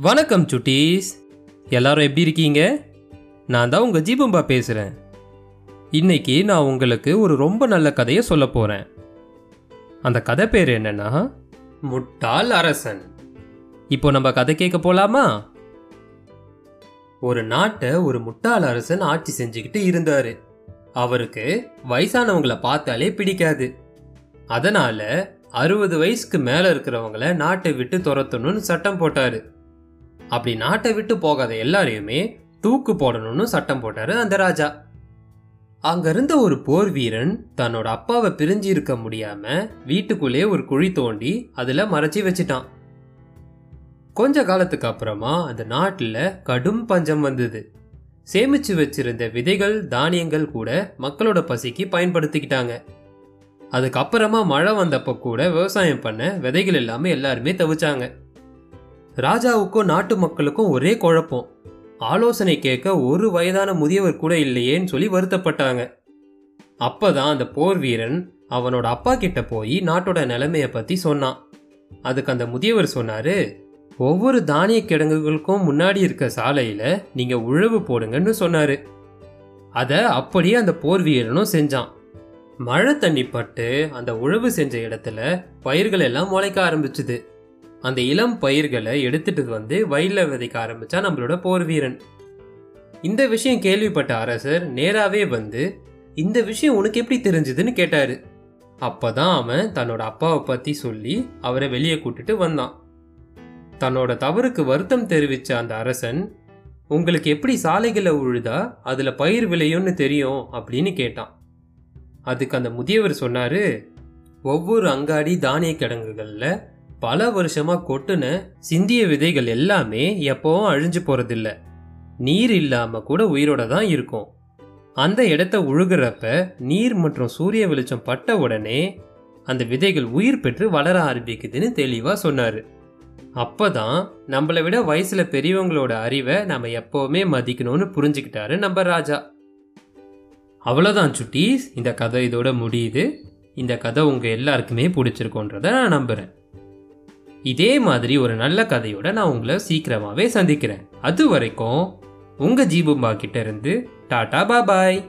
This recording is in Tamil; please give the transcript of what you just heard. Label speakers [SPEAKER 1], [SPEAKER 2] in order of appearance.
[SPEAKER 1] வணக்கம் சுட்டீஸ். எல்லாரும் எப்படி இருக்கீங்க? நான் தான் உங்கள் ஜீபம்பா பேசுகிறேன் இன்னைக்கு நான் உங்களுக்கு ஒரு ரொம்ப நல்ல கதையை சொல்ல போகிறேன் அந்த கதை பேர் என்னன்னா முட்டாள் அரசன். இப்போ நம்ம கதை கேட்க போலாமா? ஒரு நாட்டை ஒரு முட்டாள் அரசன் ஆட்சி செஞ்சுக்கிட்டு இருந்தார். அவருக்கு வயசானவங்களை பார்த்தாலே பிடிக்காது. அதனால அறுபது வயசுக்கு மேலே இருக்கிறவங்கள நாட்டை விட்டு துரத்தணும்னு சட்டம் போட்டாரு. அப்படி நாட்டை விட்டு போகாத எல்லாரையுமே தூக்கு போடணும்னு சட்டம் போட்டாரு அந்த ராஜா. அங்கிருந்த ஒரு போர் வீரன் தன்னோட அப்பாவை பிரிஞ்சு இருக்க முடியாம வீட்டுக்குள்ளே ஒரு குழி தோண்டி அதுல மறைச்சி வச்சிட்டான். கொஞ்ச காலத்துக்கு அப்புறமா அந்த நாட்டுல கடும் பஞ்சம் வந்தது. சேமிச்சு வச்சிருந்த விதைகள் தானியங்கள் கூட மக்களோட பசிக்கு பயன்படுத்திக்கிட்டாங்க. அதுக்கப்புறமா மழை வந்தப்ப கூட விவசாயம் பண்ண விதைகள் எல்லாமே எல்லாருமே தவிச்சாங்க. ராஜாவுக்கும் நாட்டு மக்களுக்கும் ஒரே குழப்பம். ஆலோசனை கேட்க ஒரு வயதான முதியவர் கூட இல்லையேன்னு சொல்லி வருத்தப்பட்டாங்க. அப்பதான் அந்த போர் வீரன் அவனோட அப்பா கிட்ட போய் நாட்டோட நிலைமைய பத்தி சொன்னான். அதுக்கு அந்த முதியவர் சொன்னாரு ஒவ்வொரு தானிய கிடங்குகளுக்கும் முன்னாடி இருக்க சாலையில நீங்க உழவு போடுங்கன்னு சொன்னாரு. அத அப்படியே அந்த போர் வீரனும் செஞ்சான். மழை தண்ணி பட்டு அந்த உழவு செஞ்ச இடத்துல பயிர்கள் எல்லாம் முளைக்க ஆரம்பிச்சுது. அந்த இளம் பயிர்களை எடுத்துட்டு வந்து வயலில் விதைக்க ஆரம்பிச்சா நம்மளோட போர் வீரன். இந்த விஷயம் கேள்விப்பட்ட அரசர் நேராகவே வந்து இந்த விஷயம் உனக்கு எப்படி தெரிஞ்சதுன்னு கேட்டாரு. அப்பதான் அவன் தன்னோட அப்பாவை பத்தி சொல்லி அவரை வெளியே கூட்டிட்டு வந்தான். தன்னோட தவறுக்கு வருத்தம் தெரிவித்த அந்த அரசன் உங்களுக்கு எப்படி சாலைகளை உழுதா அதில் பயிர் விளையும்னு தெரியும்? அப்படின்னு கேட்டான். அதுக்கு அந்த முதியவர் சொன்னார் ஒவ்வொரு அங்காடி தானிய கிடங்குகளில் பல வருஷமா கொட்டுன சிந்திய விதைகள் எல்லாமே எப்பவும் அழிஞ்சு போறதில்ல. நீர் இல்லாம கூட உயிரோட தான் இருக்கும். அந்த இடத்த உழுகிறப்ப நீர் மற்றும் சூரிய வெளிச்சம் பட்ட உடனே அந்த விதைகள் உயிர் பெற்று வளர ஆரம்பிக்குதுன்னு தெளிவா சொன்னாரு. அப்பதான் நம்மளை விட வயசுல பெரியவங்களோட அறிவை நம்ம எப்பவுமே மதிக்கணும்னு புரிஞ்சுக்கிட்டாரு நம்ம ராஜா. அவ்வளோதான் சுட்டீஸ். இந்த கதை இதோட முடியுது. இந்த கதை உங்க எல்லாருக்குமே பிடிச்சிருக்கோன்றத நான் நம்புறேன். இதே மாதிரி ஒரு நல்ல கதையோட நான் உங்களை சீக்கிரமாவே சந்திக்கிறேன். அது வரைக்கும் உங்க ஜீபும்பா கிட்ட இருந்து டாடா பாபாய்